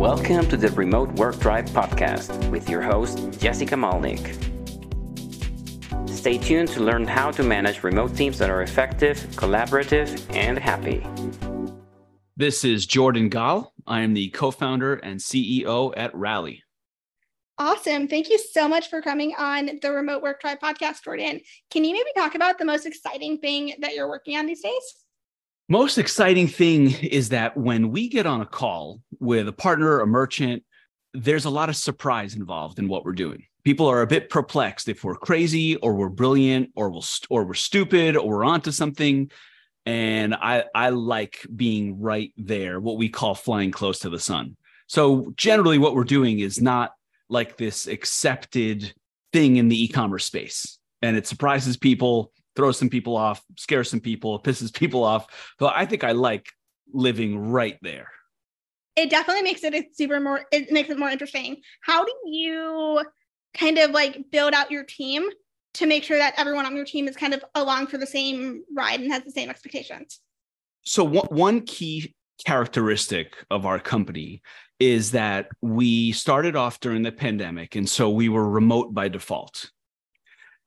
Welcome to the Remote Work Tribe podcast with your host, Jessica Malnik. Stay tuned to learn how to manage remote teams that are effective, collaborative, and happy. This is Jordan Gal. I am the co founder and CEO at Rally. Awesome. Thank you so much for coming on the Remote Work Tribe podcast, Jordan. Can you maybe talk about the most exciting thing that you're working on these days? Most exciting thing is that when we get on a call with a partner, a merchant, there's a lot of surprise involved in what we're doing. People are a bit perplexed if we're crazy or we're brilliant or we'll or we're stupid or we're onto something. And I I like being right there, what we call flying close to the sun. So generally what we're doing is not like this accepted thing in the e-commerce space and it surprises people throws some people off scares some people pisses people off but i think i like living right there it definitely makes it super more it makes it more interesting how do you kind of like build out your team to make sure that everyone on your team is kind of along for the same ride and has the same expectations so one key characteristic of our company is that we started off during the pandemic. And so we were remote by default.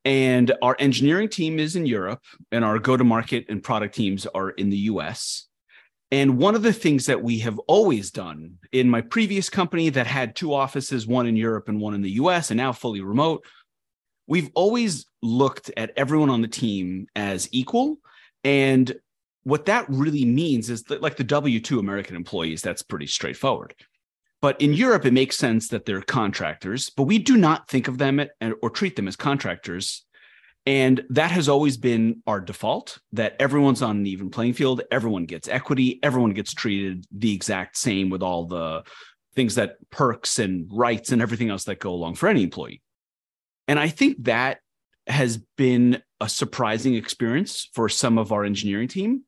And our engineering team is in Europe, and our go to market and product teams are in the US. And one of the things that we have always done in my previous company that had two offices, one in Europe and one in the US, and now fully remote, we've always looked at everyone on the team as equal. And what that really means is that, like the W 2 American employees, that's pretty straightforward. But in Europe, it makes sense that they're contractors, but we do not think of them at, or treat them as contractors. And that has always been our default that everyone's on an even playing field. Everyone gets equity. Everyone gets treated the exact same with all the things that perks and rights and everything else that go along for any employee. And I think that has been a surprising experience for some of our engineering team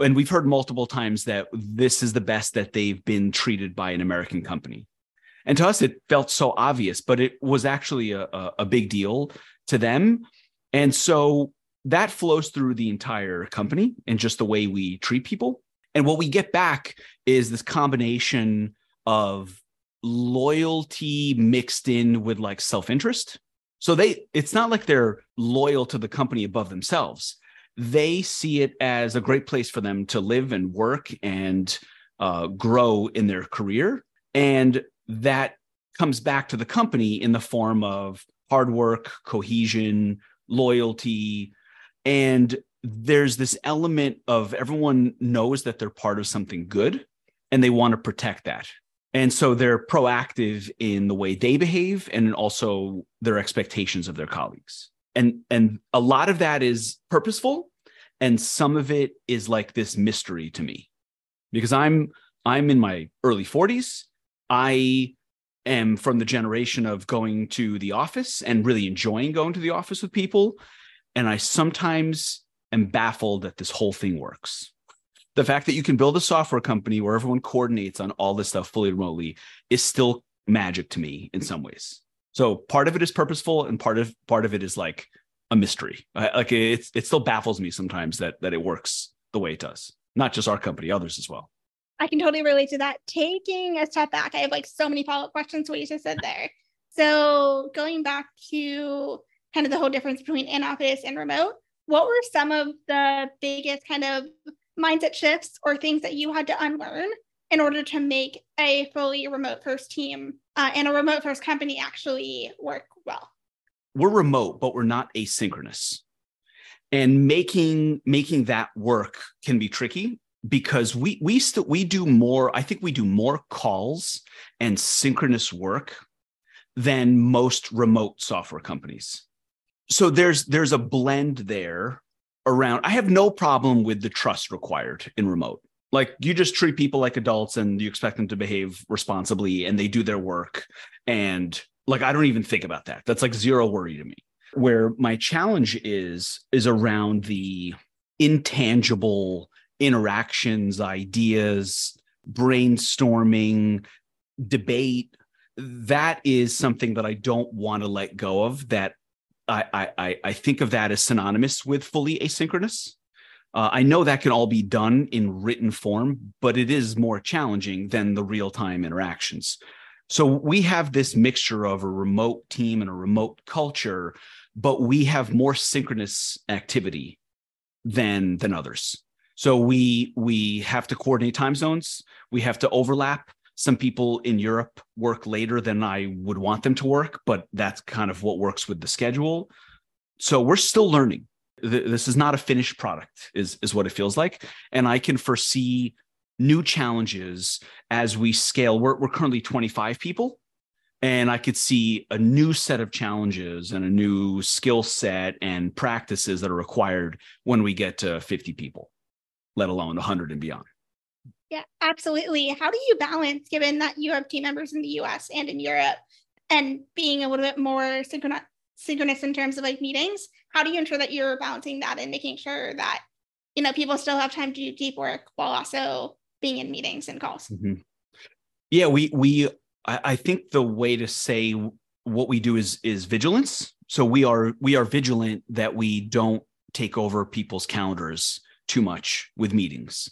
and we've heard multiple times that this is the best that they've been treated by an American company. And to us, it felt so obvious, but it was actually a, a, big deal to them. And so that flows through the entire company and just the way we treat people. And what we get back is this combination of loyalty mixed in with like self interest. So they, it's not like they're loyal to the company above themselves they see it as a great place for them to live and work and uh, grow in their career. And that comes back to the company in the form of hard work, cohesion, loyalty. And there's this element of everyone knows that they're part of something good and they want to protect that. And so they're proactive in the way they behave and also their expectations of their colleagues and and a lot of that is purposeful and some of it is like this mystery to me. Because i'm i'm in my early 40s i am from the generation of going to the office and really enjoying going to the office with people. And i sometimes am baffled that this whole thing works. The fact that you can build a software company where everyone coordinates on all this stuff fully remotely is still magic to me in some ways so part of it is purposeful, and part of part of it is like a mystery. Like it, it still baffles me sometimes that that it works the way it does. Not just our company, others as well. I can totally relate to that. Taking a step back, I have like so many follow up questions to what you just said there. So going back to kind of the whole difference between in office and remote, what were some of the biggest kind of mindset shifts or things that you had to unlearn in order to make a fully remote first team uh, and a remote first company actually work well? We're remote, but we're not asynchronous. And making making that work can be tricky because we we still we do more i think we do more calls and synchronous work than most remote software companies so there's there's a blend there around i have no problem with the trust required in remote like you just treat people like adults and you expect them to behave responsibly and they do their work. And like i don't even think about that. That's like zero worry to me. Where my challenge is is around the intangible interactions ideas brainstorming debate. That is something that i don't want to let go of that I, I i think of that as synonymous with fully asynchronous Uh, I know that can all be done in written form, but it is more challenging than the real time interactions. So we have this mixture of a remote team and a remote culture, but we have more synchronous activity than than others. So we we have to coordinate time zones. We have to overlap. Some people in Europe work later than I would want them to work, but that's kind of what works with the schedule. So we're still learning. This is not a finished product, is, is what it feels like. And I can foresee new challenges as we scale. We're, we're currently 25 people, and I could see a new set of challenges and a new skill set and practices that are required when we get to 50 people, let alone 100 and beyond. Yeah, absolutely. How do you balance, given that you have team members in the US and in Europe, and being a little bit more synchronous, synchronous in terms of like meetings? How do you ensure that you're balancing that and making sure that you know people still have time to do deep work while also being in meetings and calls? Mm-hmm. Yeah, we we I, think the way to say what we do is is vigilance. So we are we are vigilant that we don't take over people's calendars too much with meetings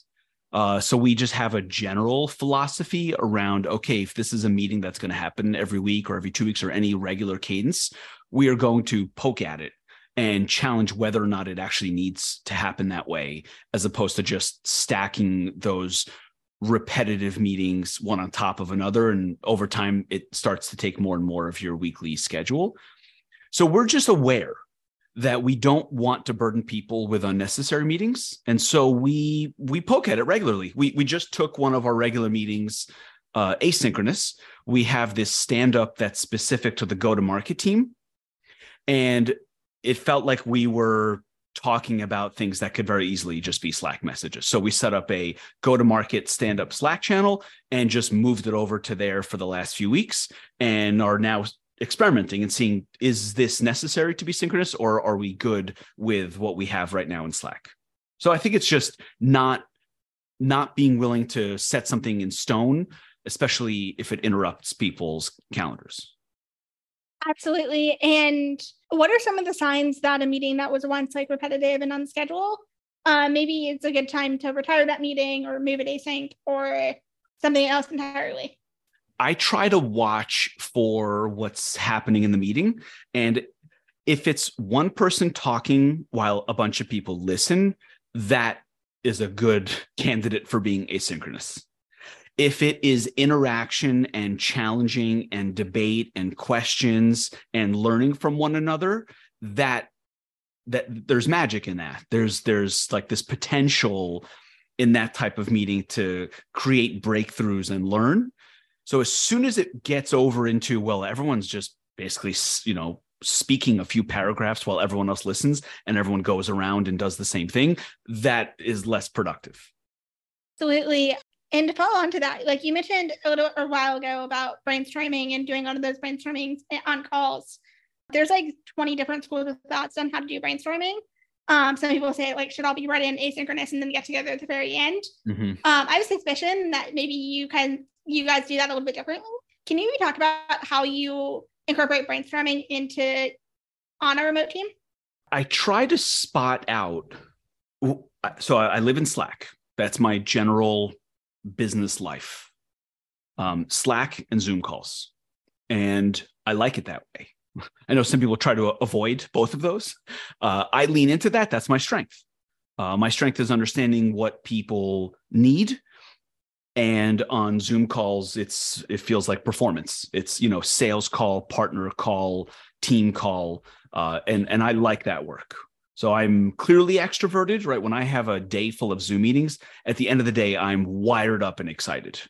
uh, so we just have a general philosophy around okay, if this is a meeting that's going to happen every week or every two weeks or any regular cadence, we are going to poke at it and challenge whether or not it actually needs to happen that way, as opposed to just stacking those repetitive meetings one on top of another. And over time, it starts to take more and more of your weekly schedule. So we're just aware that we don't want to burden people with unnecessary meetings and so we we poke at it regularly we we just took one of our regular meetings uh, asynchronous we have this stand up that's specific to the go to market team and it felt like we were talking about things that could very easily just be slack messages. So we set up a go to market stand up slack channel and just moved it over to there for the last few weeks and are now experimenting and seeing is this necessary to be synchronous or are we good with what we have right now in slack? So i think it's just not not being willing to set something in stone especially if it interrupts people's calendars absolutely and what are some of the signs that a meeting that was once like repetitive and unscheduled uh, maybe it's a good time to retire that meeting or move it async or something else entirely I try to watch for what's happening in the meeting. And if it's one person talking while a bunch of people listen, that is a good candidate for being asynchronous. If it is interaction and challenging and debate and questions and learning from one another, that that there's magic in that. There's there's like this potential in that type of meeting to create breakthroughs and learn so as soon as it gets over into, well, everyone's just basically, you know, speaking a few paragraphs while everyone else listens and everyone goes around and does the same thing, that is less productive. Absolutely. And to follow on to that, like you mentioned a little a while ago about brainstorming and doing one of those brainstormings on calls. There's like 20 different schools of thoughts on how to do brainstorming. Um, some people say like should all be read in asynchronous and then get together at the very end. Mm-hmm. Um, I have a suspicion that maybe you can you guys do that a little bit differently. Can you talk about how you incorporate brainstorming into on a remote team? I try to spot out. So I live in Slack. That's my general business life. Um, Slack and Zoom calls, and I like it that way. I know some people try to avoid both of those. Uh, I lean into that. That's my strength. Uh, my strength is understanding what people need and on zoom calls it's it feels like performance it's you know sales call partner call team call uh, and and i like that work so i'm clearly extroverted right? When i have a day full of zoom meetings at the end of the day i'm wired up and excited.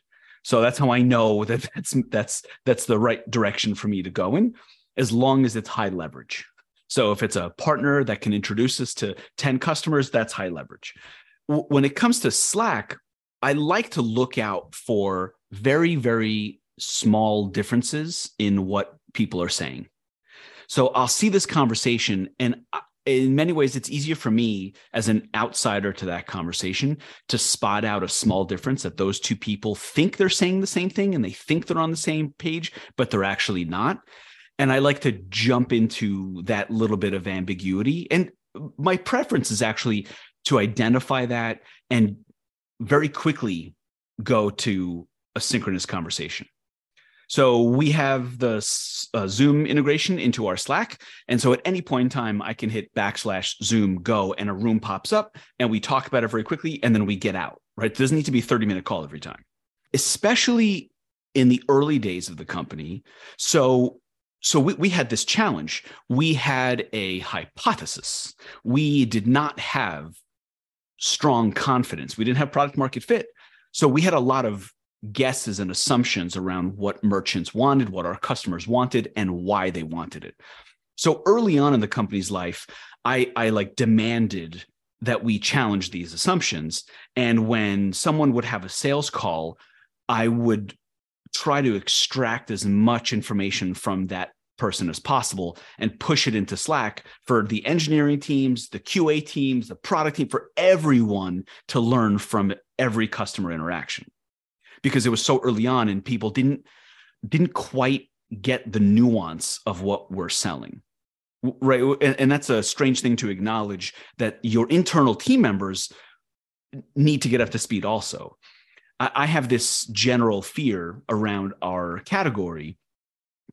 So that's how i know that that's that's that's the right direction for me to go in as long as it's high leverage. So if it's a partner that can introduce us to 10 customers that's high leverage. When it comes to slack I like to look out for very, very small differences in what people are saying. So I'll see this conversation, and in many ways, it's easier for me as an outsider to that conversation to spot out a small difference that those two people think they're saying the same thing and they think they're on the same page, but they're actually not. And I like to jump into that little bit of ambiguity. And my preference is actually to identify that and very quickly go to a synchronous conversation. So we have the uh, Zoom integration into our Slack. And so at any point in time, I can hit backslash Zoom go and a room pops up and we talk about it very quickly and then we get out, right? It doesn't need to be 30 minute call every time, especially in the early days of the company. So so we, we had this challenge. We had a hypothesis. We did not have strong confidence. We didn't have product market fit. So we had a lot of guesses and assumptions around what merchants wanted, what our customers wanted, and why they wanted it. So early on in the company's life, I, I like demanded that we challenge these assumptions. And when someone would have a sales call, I would try to extract as much information from that person as possible and push it into Slack for the engineering teams, the QA teams, the product team, for everyone to learn from every customer interaction because it was so early on and people didn't didn't quite get the nuance of what we're selling. Right and, and that's a strange thing to acknowledge that your internal team members need to get up to speed also. I, I have this general fear around our category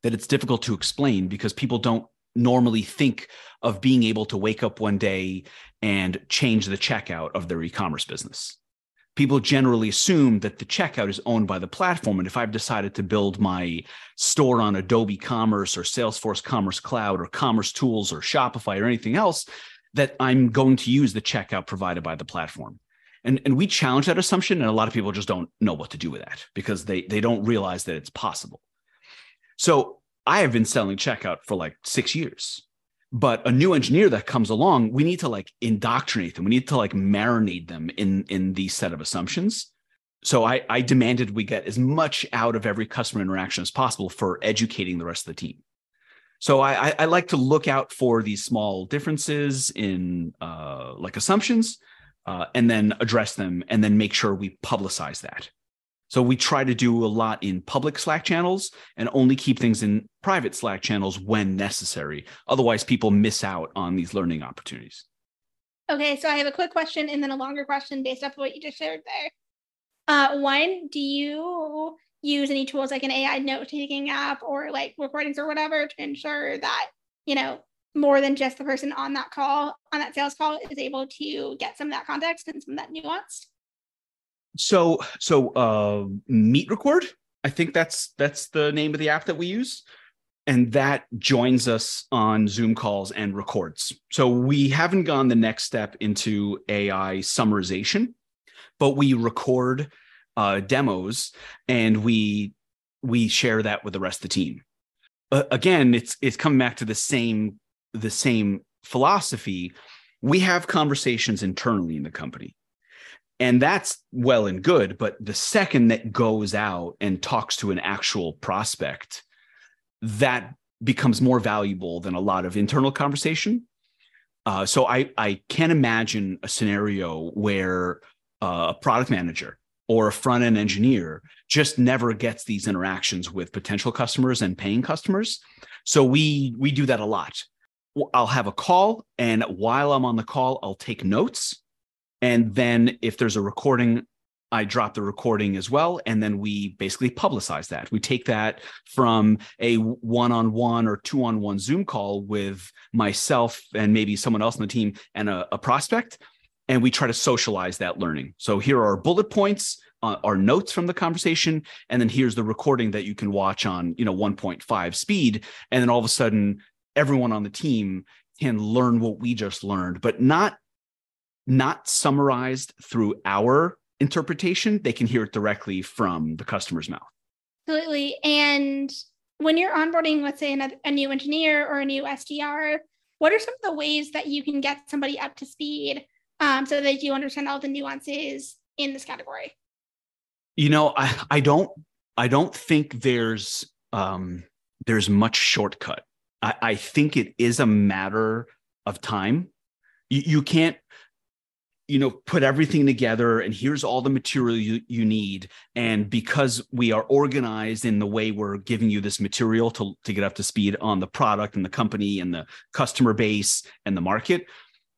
that it's difficult to explain because people don't normally think of being able to wake up one day and change the checkout of their e-commerce business people generally assume that the checkout is owned by the platform. And if I've decided to build my store on Adobe Commerce or Salesforce Commerce Cloud or commercetools or Shopify or anything else, that I'm going to use the checkout provided by the platform. And, and we challenge that assumption, and a lot of people just don't know what to do with that because they, they don't realize that it's possible. So I have been selling checkout for like six years but a new engineer that comes along we need to like indoctrinate them. We need to like marinate them in in these set of assumptions. So i i demanded we get as much out of every customer interaction as possible for educating the rest of the team. So i i, like to look out for these small differences in uh like assumptions uh, and then address them and then make sure we publicize that so we try to do a lot in public Slack channels and only keep things in private Slack channels when necessary. Otherwise, people miss out on these learning opportunities. Okay, so I have a quick question and then a longer question based off of what you just shared there. Uh, one, do you use any tools like an AI note taking app or like recordings or whatever to ensure that, you know, more than just the person on that call, on that sales call, is able to get some of that context and some of that nuance? So so uh MeetRecord i think that's that's the name of the app that we use. And that joins us on zoom calls and records. So we haven't gone the next step into ai summarization but we record uh, demos and we we share that with the rest of the team. Uh, again it's it's coming back to the same the same philosophy. We have conversations internally in the company and that's well and good but the second that goes out and talks to an actual prospect that becomes more valuable than a lot of internal conversation. Uh, so I, I can't imagine a scenario where uh, a product manager or a front end engineer just never gets these interactions with potential customers and paying customers. So we we do that a lot. I'll have a call and while i'm on the call i'll take notes and then if there's a recording, I drop the recording as well. And then we basically publicize that. We take that from a one on one or two on one Zoom call with myself and maybe someone else on the team and a, a prospect. And we try to socialize that learning. So here are our bullet points, uh, our notes from the conversation. And then here's the recording that you can watch on, you know, 1.5 speed. And then all of a sudden, everyone on the team can learn what we just learned, but not not summarized through our interpretation. They can hear it directly from the customer's mouth. Absolutely. And when you're onboarding, let's say a new engineer or a new SDR, what are some of the ways that you can get somebody up to speed um, so that you understand all the nuances in this category? You know, I, I don't I don't think there's um, there's much shortcut. I, I think it is a matter of time. You, you can't you know put everything together and here's all the material you, you need and because we are organized in the way we're giving you this material to, to get up to speed on the product and the company and the customer base and the market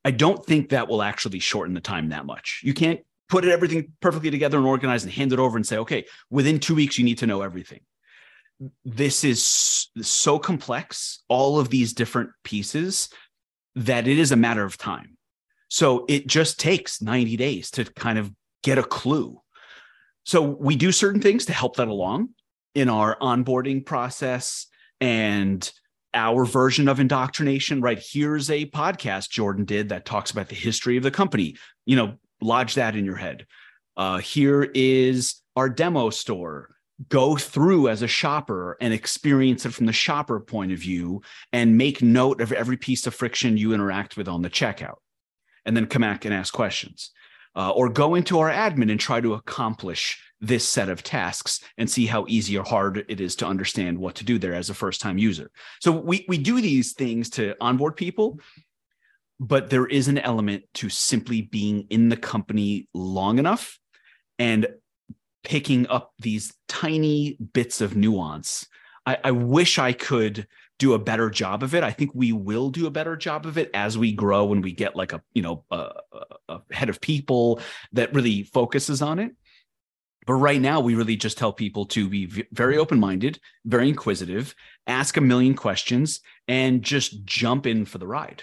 I don't think that will actually shorten the time that much. You can't put everything perfectly together and organize and hand it over and say, okay, within two weeks, you need to know everything. This is so complex, all of these different pieces, that it is a matter of time. So it just takes 90 days to kind of get a clue. So we do certain things to help that along in our onboarding process and our version of indoctrination, right? Here's a podcast Jordan did that talks about the history of the company. You know, lodge that in your head. Uh, here is our demo store. Go through as a shopper and experience it from the shopper point of view and make note of every piece of friction you interact with on the checkout. And then come back and ask questions. Uh, or go into our admin and try to accomplish this set of tasks and see how easy or hard it is to understand what to do there as a first time user. So we, we do these things to onboard people, but there is an element to simply being in the company long enough and picking up these tiny bits of nuance. I, I wish I could do a better job of it. I think we will do a better job of it as we grow and we get like a you know a, a head of people that really focuses on it. But right now, we really just tell people to be very open minded, very inquisitive, ask a million questions, and just jump in for the ride.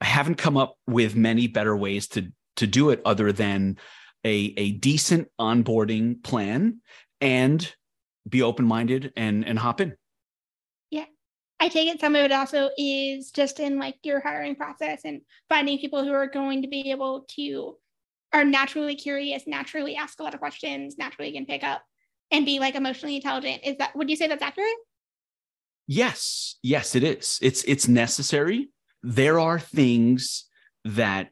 I haven't come up with many better ways to, to do it other than a, a decent onboarding plan and be open minded and, and hop in. I take it some of it also is just in like your hiring process and finding people who are going to be able to are naturally curious, naturally ask a lot of questions, naturally can pick up and be like emotionally intelligent. Is that would you say that's accurate? Yes. Yes, it is. It's it's necessary. There are things that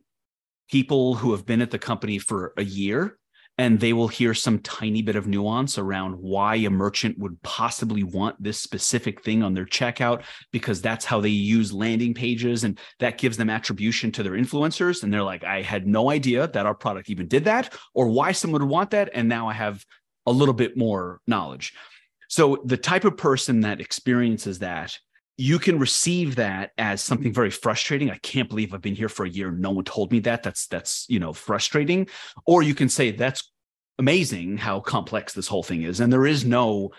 people who have been at the company for a year and they will hear some tiny bit of nuance around why a merchant would possibly want this specific thing on their checkout because that's how they use landing pages and that gives them attribution to their influencers. And they're like I had no idea that our product even did that or why someone would want that and now I have a little bit more knowledge. So the type of person that experiences that you can receive that as something very frustrating. I can't believe i've been here for a year no one told me that. That's that's you know frustrating. Or you can say that's amazing how complex this whole thing is and there is no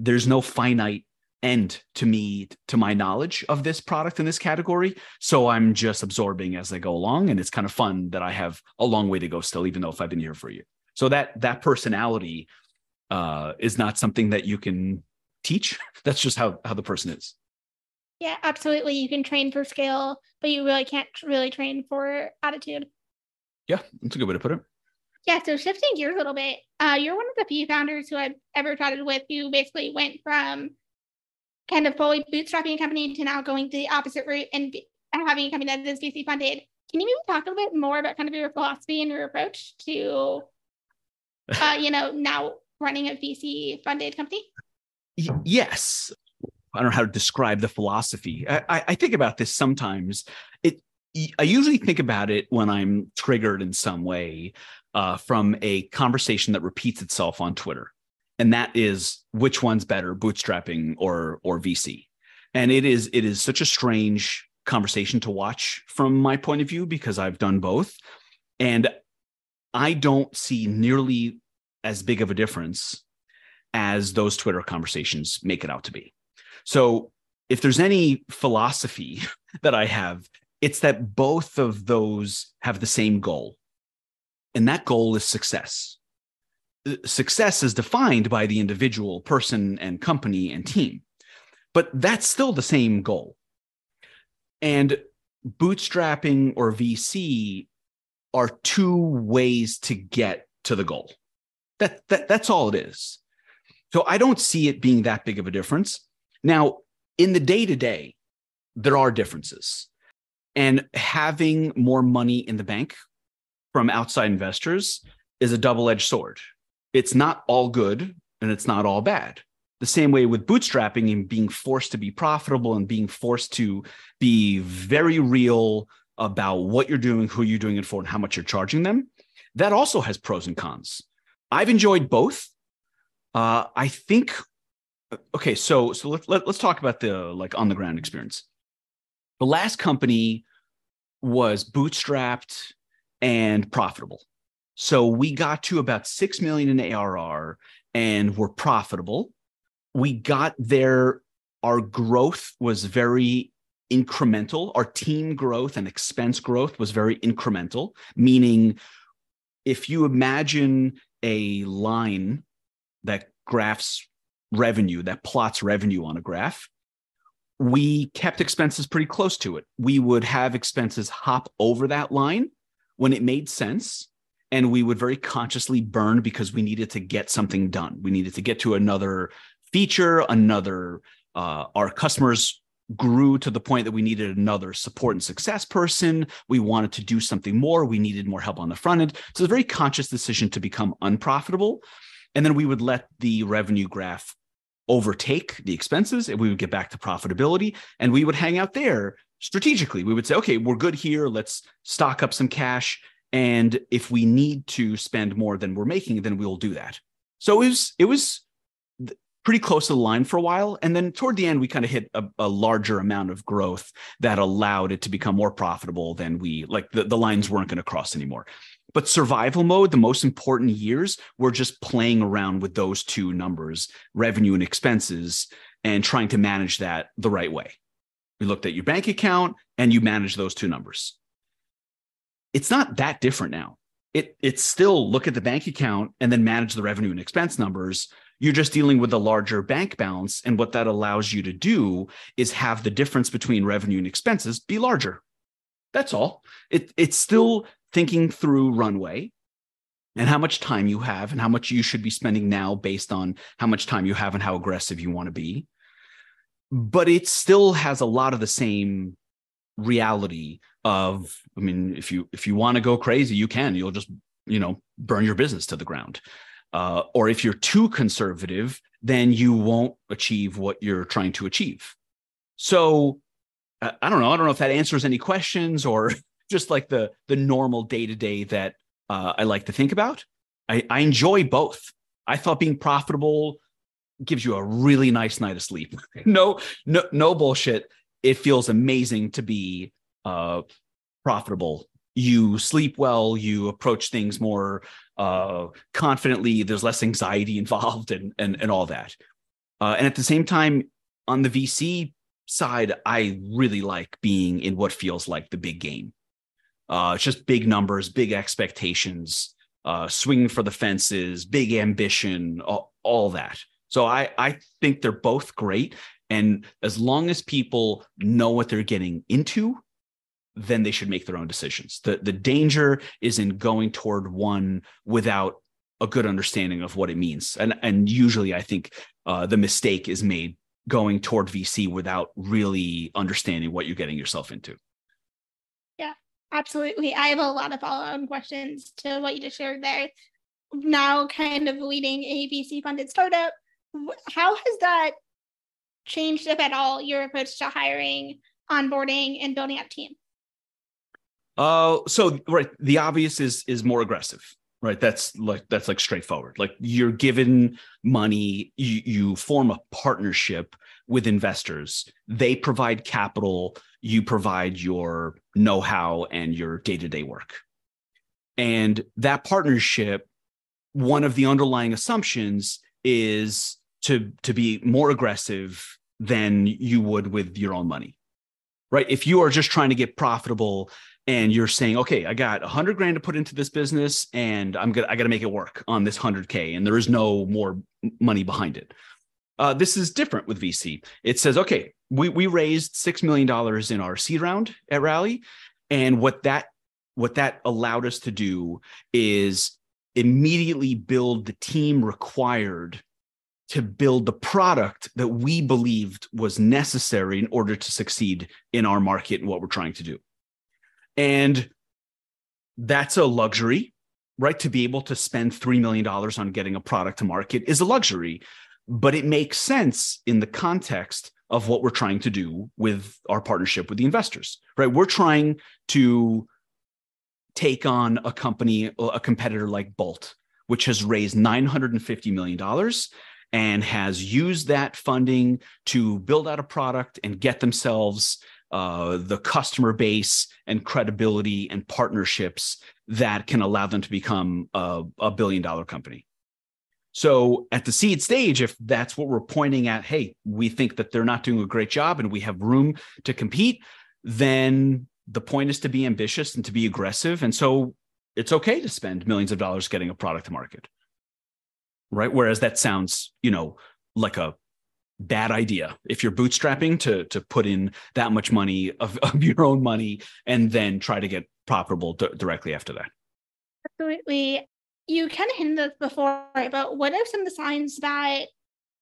there's no finite end to me to my knowledge of this product in this category so i'm just absorbing as i go along and it's kind of fun that i have a long way to go still even though if i've been here for a year so that that personality uh, is not something that you can teach that's just how how the person is yeah, absolutely. You can train for scale but you really can't really train for attitude. Yeah, that's a good way to put it. Yeah, so shifting gears a little bit, uh, you're one of the few founders who I've ever chatted with who basically went from kind of fully bootstrapping a company to now going the opposite route and having a company that is VC funded. Can you maybe talk a little bit more about kind of your philosophy and your approach to, uh, you know, now running a VC funded company? Yes. I don't know how to describe the philosophy. I, I think about this sometimes. It I usually think about it when I'm triggered in some way uh, from a conversation that repeats itself on Twitter, and that is which one's better, bootstrapping or or VC. And it is it is such a strange conversation to watch from my point of view because I've done both, and I don't see nearly as big of a difference as those Twitter conversations make it out to be. So if there's any philosophy that I have, it's that both of those have the same goal. And that goal is success. Uh, success is defined by the individual person and company and team, but that's still the same goal. And bootstrapping or VC are two ways to get to the goal. That, that that's all it is. So I don't see it being that big of a difference. Now, in the day to day, there are differences. And having more money in the bank from outside investors is a double edged sword. It's not all good and it's not all bad. The same way with bootstrapping and being forced to be profitable and being forced to be very real about what you're doing, who you're doing it for, and how much you're charging them. That also has pros and cons. I've enjoyed both. Uh, I think okay so so let, let, let's talk about the like on the ground experience the last company was bootstrapped and profitable. So we got to about 6 million in ARR and were profitable. We got there our growth was very incremental. Our team growth and expense growth was very incremental, meaning if you imagine a line that graphs revenue, that plots revenue on a graph, we kept expenses pretty close to it. We would have expenses hop over that line when it made sense. And we would very consciously burn because we needed to get something done. We needed to get to another feature, another, uh, our customers grew to the point that we needed another support and success person. We wanted to do something more. We needed more help on the front end. So it's a very conscious decision to become unprofitable. And then we would let the revenue graph overtake the expenses and we would get back to profitability and we would hang out there strategically. We would say, okay, we're good here. Let's stock up some cash. And if we need to spend more than we're making, then we'll do that. So it was, it was pretty close to the line for a while. And then toward the end, we kind of hit a, a, larger amount of growth that allowed it to become more profitable than we like the, the lines weren't going to cross anymore. But survival mode, the most important years, we're just playing around with those two numbers, revenue and expenses, and trying to manage that the right way. We looked at your bank account and you manage those two numbers. It's not that different now. It, it's still look at the bank account and then manage the revenue and expense numbers you're just dealing with a larger bank balance. And what that allows you to do is have the difference between revenue and expenses be larger. That's all. It, it's still thinking through runway and how much time you have and how much you should be spending now based on how much time you have and how aggressive you want to be. But it still has a lot of the same reality of, I mean, if you if you want to go crazy, you can. You'll just, you know, burn your business to the ground. Uh, or if you're too conservative, then you won't achieve what you're trying to achieve. So I don't know. I don't know if that answers any questions or just like the the normal day to day that uh, I like to think about. I, I enjoy both. I thought being profitable gives you a really nice night of sleep. no, no, no bullshit. It feels amazing to be uh, profitable. You sleep well. You approach things more uh, confidently. There's less anxiety involved and and and all that. Uh, and at the same time, on the VC side, I really like being in what feels like the big game. Uh, it's just big numbers, big expectations, uh, swinging for the fences, big ambition, all, all that. So I I think they're both great, and as long as people know what they're getting into, then they should make their own decisions. The the danger is in going toward one without a good understanding of what it means. And and usually I think uh, the mistake is made going toward VC without really understanding what you're getting yourself into. Yeah, absolutely. I have a lot of follow-on questions to what you just shared there. Now kind of leading a VC funded startup, how has that changed, if at all, your approach to hiring, onboarding, and building up team? Uh, so right, the obvious is is more aggressive, right? That's like that's like straightforward. Like you're given money, you, you form a partnership with investors. They provide capital, you provide your know-how and your day-to-day work. And that partnership, one of the underlying assumptions is to to be more aggressive than you would with your own money right if you are just trying to get profitable and you're saying, okay, I got a hundred grand to put into this business and I'm gonna, I got to make it work on this hundred K and there is no more money behind it. Uh, this is different with VC. It says, okay, we, we raised $6 million in our seed round at Rally. And what that, what that allowed us to do is immediately build the team required to build the product that we believed was necessary in order to succeed in our market and what we're trying to do. And that's a luxury, right? To be able to spend $3 million on getting a product to market is a luxury, but it makes sense in the context of what we're trying to do with our partnership with the investors, right? We're trying to take on a company, a competitor like Bolt, which has raised $950 million and has used that funding to build out a product and get themselves uh, the customer base and credibility and partnerships that can allow them to become a, a billion dollar company. So at the seed stage, if that's what we're pointing at, hey, we think that they're not doing a great job and we have room to compete, then the point is to be ambitious and to be aggressive. And so it's okay to spend millions of dollars getting a product to market. Right. Whereas that sounds, you know, like a bad idea if you're bootstrapping to to put in that much money of, of your own money and then try to get profitable d- directly after that. Absolutely you kind of hinted this before, but what are some of the signs that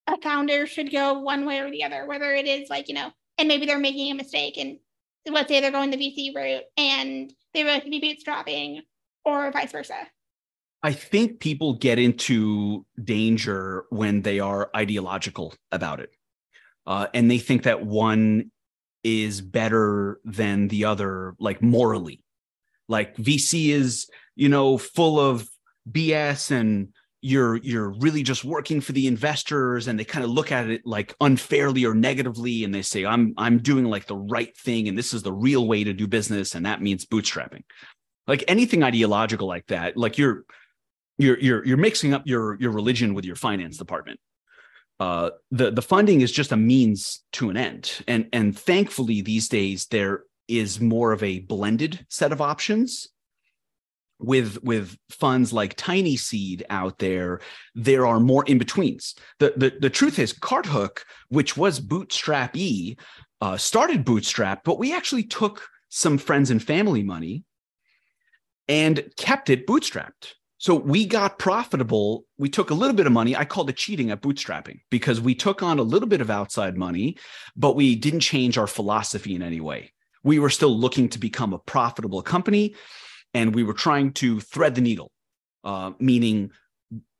a founder should go one way or the other, whether it is like, you know, and maybe they're making a mistake and let's say they're going the VC route and they really to be bootstrapping or vice versa? I think people get into danger when they are ideological about it. Uh, and they think that one is better than the other, like morally. Like VC is, you know, full of BS and you're you're really just working for the investors and they kind of look at it like unfairly or negatively and they say I'm I'm doing like the right thing and this is the real way to do business and that means bootstrapping. Like anything ideological like that, like you're you're you're you're mixing up your your religion with your finance department. Uh, the the funding is just a means to an end, and and thankfully these days there is more of a blended set of options with with funds like TinySeed out there. There are more in betweens the, the the truth is CartHook which was bootstrap e uh, started bootstrap but we actually took some friends and family money and kept it bootstrapped so we got profitable. We took a little bit of money. I called it cheating at bootstrapping because we took on a little bit of outside money but we didn't change our philosophy in any way. We were still looking to become a profitable company and we were trying to thread the needle, uh, meaning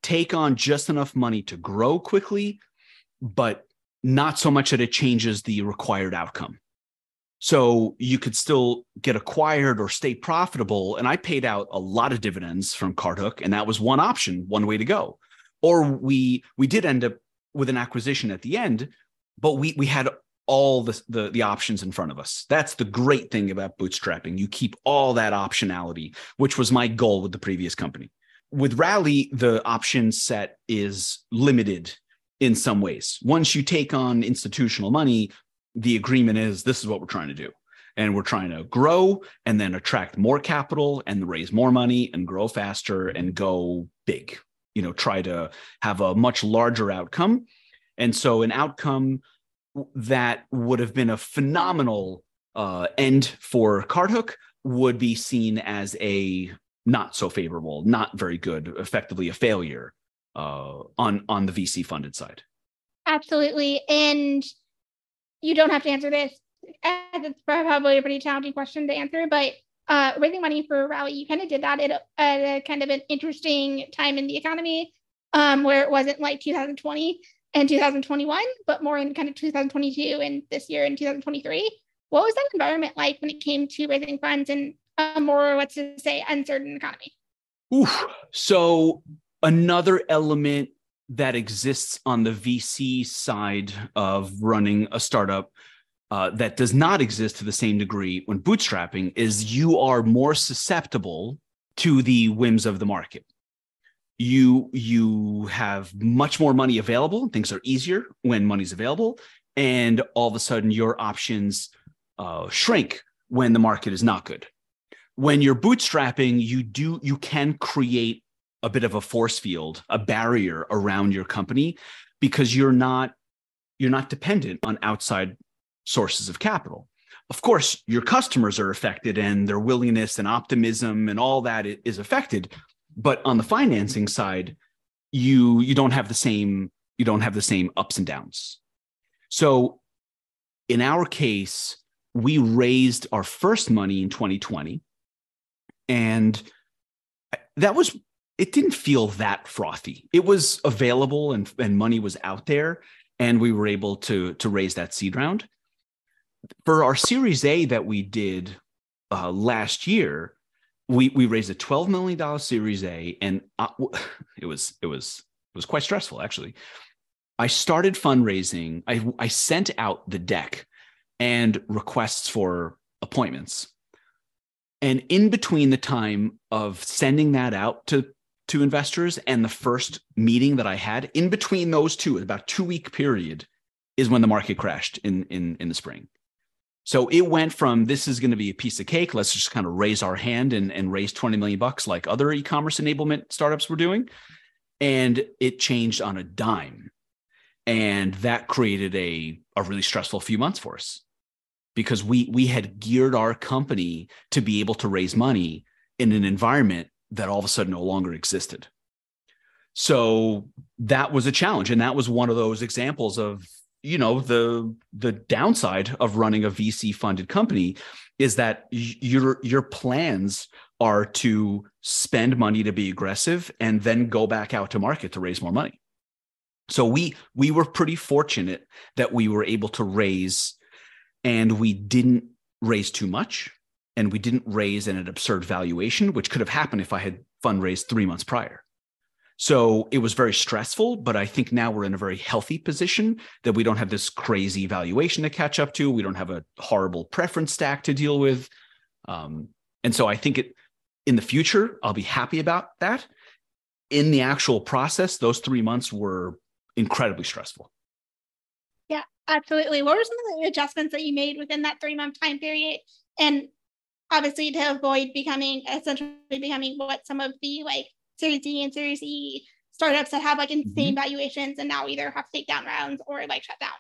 take on just enough money to grow quickly, but not so much that it changes the required outcome. So you could still get acquired or stay profitable. And I paid out a lot of dividends from CartHook, and that was one option, one way to go. Or we we did end up with an acquisition at the end, but we we had all the, the, the options in front of us. That's the great thing about bootstrapping. You keep all that optionality, which was my goal with the previous company. With Rally, the option set is limited in some ways. Once you take on institutional money, the agreement is this is what we're trying to do. And we're trying to grow and then attract more capital and raise more money and grow faster and go big. You know, try to have a much larger outcome. And so, an outcome that would have been a phenomenal uh, end for CartHook would be seen as a not so favorable, not very good, effectively a failure uh, on on the VC funded side. Absolutely, and you don't have to answer this. It's probably a pretty challenging question to answer, but uh, raising money for a Rally, you kind of did that at a, at a, kind of an interesting time in the economy, um, where it wasn't like 2020 and 2021, but more in kind of 2022 and this year in 2023. What was that environment like when it came to raising funds in a more, let's just say, uncertain economy? Oof. So another element that exists on the VC side of running a startup uh, that does not exist to the same degree when bootstrapping is you are more susceptible to the whims of the market. You you have much more money available things are easier when money's available and all of a sudden your options uh, shrink when the market is not good. When you're bootstrapping you do you can create a bit of a force field a barrier around your company because you're not you're not dependent on outside sources of capital. Of course your customers are affected and their willingness and optimism and all that is affected but on the financing side you you don't have the same you don't have the same ups and downs. So in our case we raised our first money in 2020 and uh, that was it didn't feel that frothy it was available and, and money was out there and we were able to to raise that seed round for our series a that we did uh, last year we we raised a twelve million dollar Series A, and I, it was it was it was quite stressful actually. I started fundraising. I I sent out the deck and requests for appointments. And in between the time of sending that out to, to investors and the first meeting that I had, in between those two, about two week period, is when the market crashed in, in, in the spring. So it went from this is going to be a piece of cake. Let's just kind of raise our hand and, and raise 20 million bucks like other e-commerce enablement startups were doing. And it changed on a dime. And that created a, a really stressful few months for us because we we had geared our company to be able to raise money in an environment that all of a sudden no longer existed. So that was a challenge. And that was one of those examples of you know the the downside of running a VC funded company is that your your plans are to spend money to be aggressive and then go back out to market to raise more money. So we we were pretty fortunate that we were able to raise and we didn't raise too much and we didn't raise at an absurd valuation which could have happened if I had fundraised 3 months prior. So it was very stressful, but I think now we're in a very healthy position that we don't have this crazy valuation to catch up to. We don't have a horrible preference stack to deal with. Um, and so I think it in the future, I'll be happy about that. In the actual process, those three months were incredibly stressful. Yeah, absolutely. What were some of the adjustments that you made within that three month time period? And obviously to avoid becoming essentially becoming what some of the like Series D and Series E startups that have like insane mm-hmm. valuations and now either have to take down rounds or like shut down.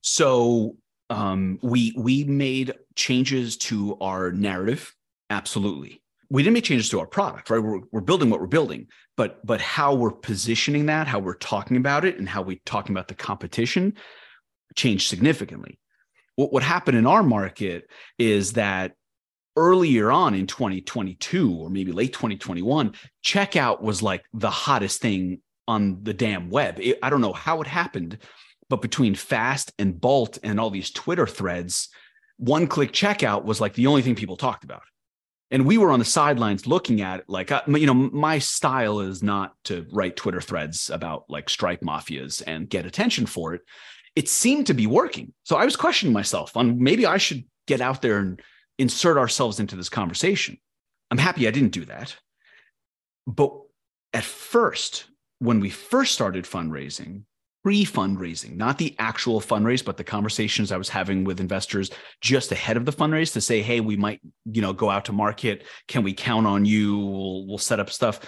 So um, we we made changes to our narrative. Absolutely, we didn't make changes to our product. Right, we're, we're building what we're building, but but how we're positioning that, how we're talking about it, and how we're talking about the competition changed significantly. What what happened in our market is that earlier on in 2022 or maybe late 2021, checkout was like the hottest thing on the damn web. It, I don't know how it happened, but between Fast and Bolt and all these Twitter threads, one click checkout was like the only thing people talked about. And we were on the sidelines looking at it like, uh, you know, my style is not to write Twitter threads about like Stripe mafias and get attention for it. It seemed to be working. So I was questioning myself on maybe I should get out there and insert ourselves into this conversation. I'm happy I didn't do that. But at first, when we first started fundraising, pre fundraising, not the actual fundraise, but the conversations I was having with investors just ahead of the fundraise to say, hey, we might, you know, go out to market. Can we count on you? We'll, we'll set up stuff.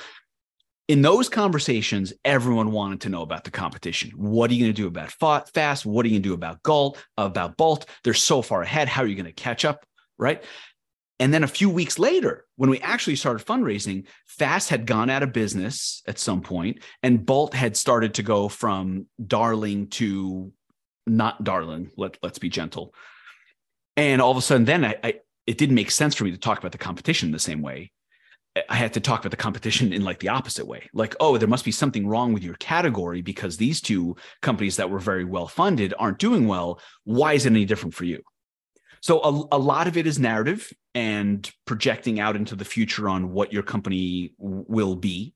In those conversations, everyone wanted to know about the competition. What are you going to do about fast? What are you going to do about Galt, about Bolt? They're so far ahead. How are you going to catch up? Right? And then a few weeks later, when we actually started fundraising, Fast had gone out of business at some point, and Bolt had started to go from darling to not darling. Let, let's be gentle. And all of a sudden, then I, I, it didn't make sense for me to talk about the competition the same way. I had to talk about the competition in like the opposite way. Like, oh, there must be something wrong with your category because these two companies that were very well funded aren't doing well. Why is it any different for you? So a, a lot of it is narrative and projecting out into the future on what your company will be.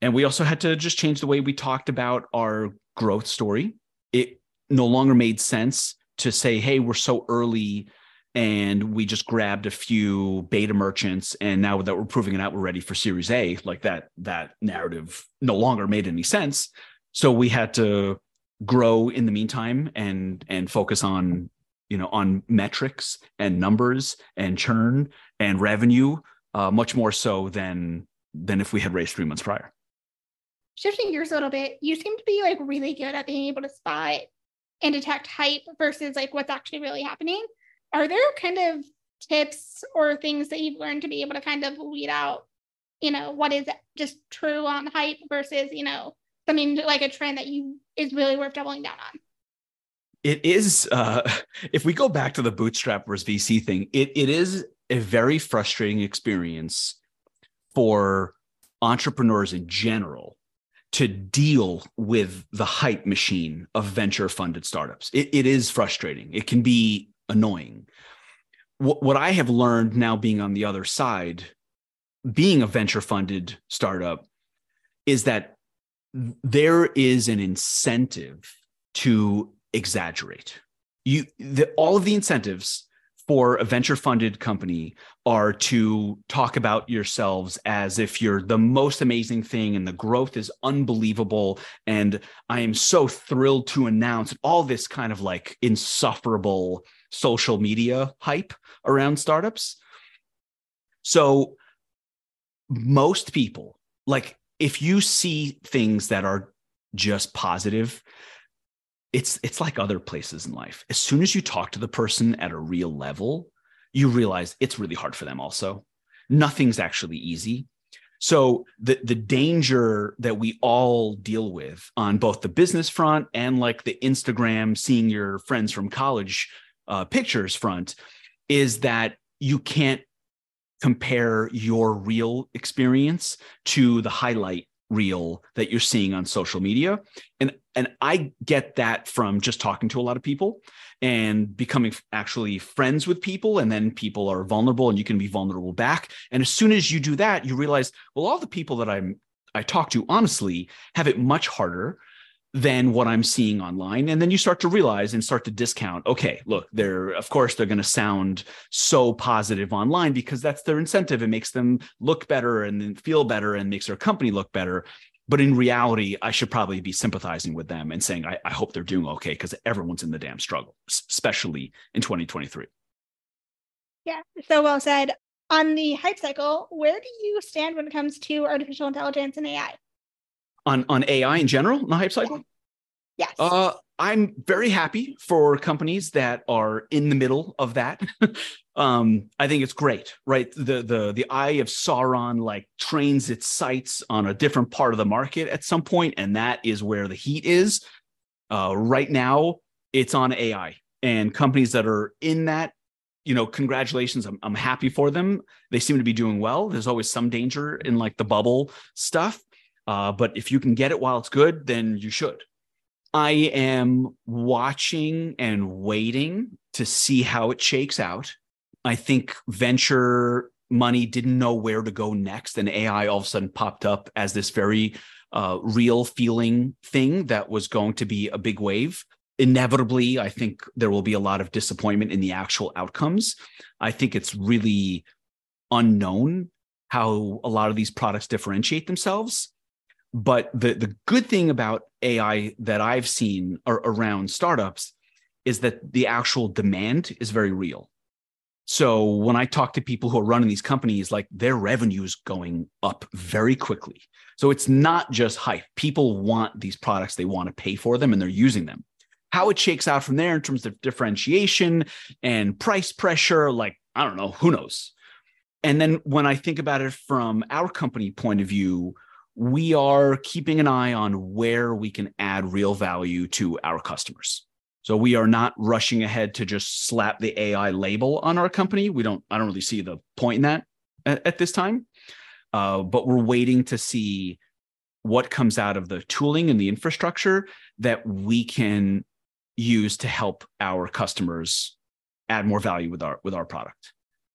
And we also had to just change the way we talked about our growth story. It no longer made sense to say, hey, we're so early and we just grabbed a few beta merchants and now that we're proving it out we're ready for series a like that that narrative no longer made any sense so we had to grow in the meantime and and focus on you know on metrics and numbers and churn and revenue uh, much more so than than if we had raised three months prior. Shifting gears a little bit you seem to be like really good at being able to spot and detect hype versus like what's actually really happening. Are there kind of tips or things that you've learned to be able to kind of weed out you know what is just true on hype versus you know something like a trend that you is really worth doubling down on it is uh, if we go back to the bootstrap versus vc thing it, it is a very frustrating experience for entrepreneurs in general to deal with the hype machine of venture funded startups. It, it is frustrating. It can be annoying. What, what i have learned now being on the other side being a venture funded startup is that there is an incentive to exaggerate. you the, all of the incentives for a venture funded company are to talk about yourselves as if you're the most amazing thing and the growth is unbelievable and i am so thrilled to announce all this kind of like insufferable social media hype around startups so most people like if you see things that are just positive it's it's like other places in life. As soon as you talk to the person at a real level you realize it's really hard for them also. Nothing's actually easy. So the the danger that we all deal with on both the business front and like the instagram seeing your friends from college uh, pictures front is that you can't compare your real experience to the highlight reel that you're seeing on social media. And and i get that from just talking to a lot of people and becoming actually friends with people. And then people are vulnerable and you can be vulnerable back. And as soon as you do that you realize well all the people that i'm i talk to honestly have it much harder than what I'm seeing online. And then you start to realize and start to discount, okay, look, they're, of course, they're going to sound so positive online because that's their incentive. It makes them look better and then feel better and makes their company look better. But in reality, I should probably be sympathizing with them and saying, I, I hope they're doing okay because everyone's in the damn struggle, especially in 2023. Yeah, so well said. On the hype cycle, where do you stand when it comes to artificial intelligence and AI? On on AI in general in the hype cycle? Yes. Uh, I'm very happy for companies that are in the middle of that. um, I think it's great, right? The the the eye of Sauron like trains its sights on a different part of the market at some point, and that is where the heat is. Uh, right now, it's on AI, and companies that are in that you know, congratulations. I'm, I'm happy for them. They seem to be doing well. There's always some danger in like the bubble stuff. Uh, but if you can get it while it's good, then you should. I am watching and waiting to see how it shakes out. I think venture money didn't know where to go next, and AI all of a sudden popped up as this very uh, real feeling thing that was going to be a big wave. Inevitably, I think there will be a lot of disappointment in the actual outcomes. I think it's really unknown how a lot of these products differentiate themselves but the the good thing about AI that I've seen around startups is that the actual demand is very real. So when I talk to people who are running these companies, like their revenue is going up very quickly. So it's not just hype. People want these products, they want to pay for them, and they're using them. How it shakes out from there in terms of differentiation and price pressure, like I don't know, who knows. And then when I think about it from our company point of view, we are keeping an eye on where we can add real value to our customers. So we are not rushing ahead to just slap the AI label on our company. We don't, I don't really see the point in that at, at this time. Uh, but we're waiting to see what comes out of the tooling and the infrastructure that we can use to help our customers add more value with our with our product.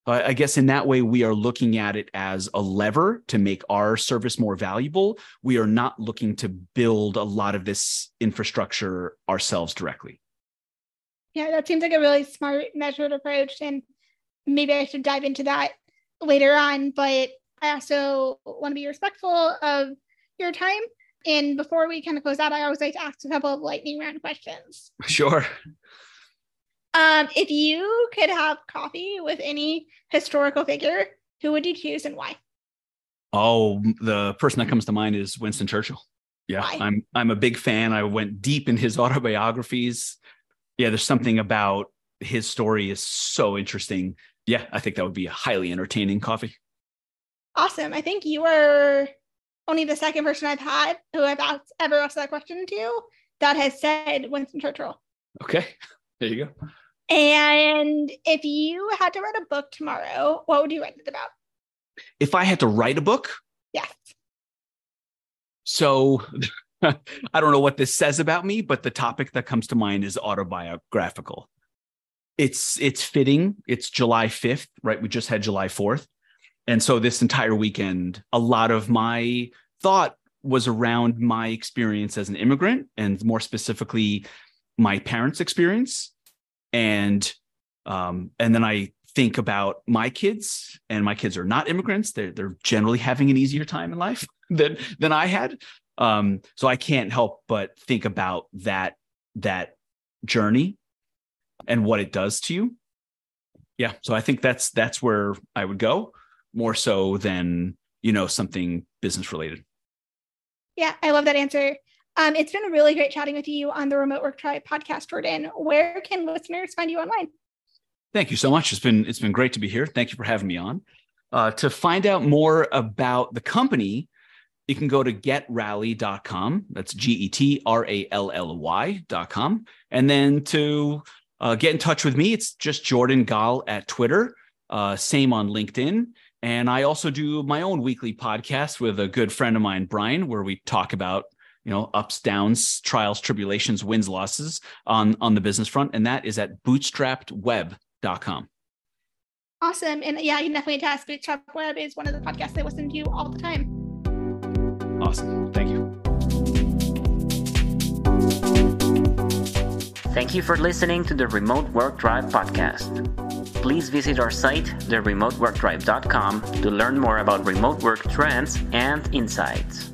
I guess in that way, we are looking at it as a lever to make our service more valuable. We are not looking to build a lot of this infrastructure ourselves directly. Yeah, that seems like a really smart, measured approach. And maybe I should dive into that later on. But I also want to be respectful of your time. And before we kind of close out, I always like to ask a couple of lightning round questions. Sure. Um, if you could have coffee with any historical figure, who would you choose and why? Oh, the person that comes to mind is Winston Churchill. Yeah, why? I'm I'm a big fan. I went deep in his autobiographies. Yeah, there's something about his story is so interesting. Yeah, I think that would be a highly entertaining coffee. Awesome. I think you are only the second person I've had who I've asked, ever asked that question to that has said Winston Churchill. Okay, there you go. And if you had to write a book tomorrow, what would you write it about? If I had to write a book? Yes. So I don't know what this says about me, but the topic that comes to mind is autobiographical. It's it's fitting. It's July 5th, right? We just had July 4th. And so this entire weekend, a lot of my thought was around my experience as an immigrant and more specifically my parents' experience and um, and then I think about my kids, and my kids are not immigrants. They're they're generally having an easier time in life than than I had. Um, so I can't help but think about that that journey and what it does to you. Yeah, so I think that's that's where I would go more so than you know something business related. Yeah, I love that answer. Um, it's been really great chatting with you on the Remote Work Tribe podcast, Jordan. Where can listeners find you online? Thank you so much. It's been it's been great to be here. Thank you for having me on. Uh, to find out more about the company, you can go to getrally.com. That's G E T R A L L Y.com. And then to uh, get in touch with me, it's just Jordan Gal at Twitter, uh, same on LinkedIn. And I also do my own weekly podcast with a good friend of mine, Brian, where we talk about you know ups downs trials tribulations wins losses on on the business front. And that is at bootstrappedweb.com awesome. And yeah you can definitely test bootstrap web is one of the podcasts i listen to all the time. Awesome. Thank you. Thank you for listening to the Remote Work Tribe podcast. Please visit our site, theremoteworktribe.com, to learn more about remote work trends and insights.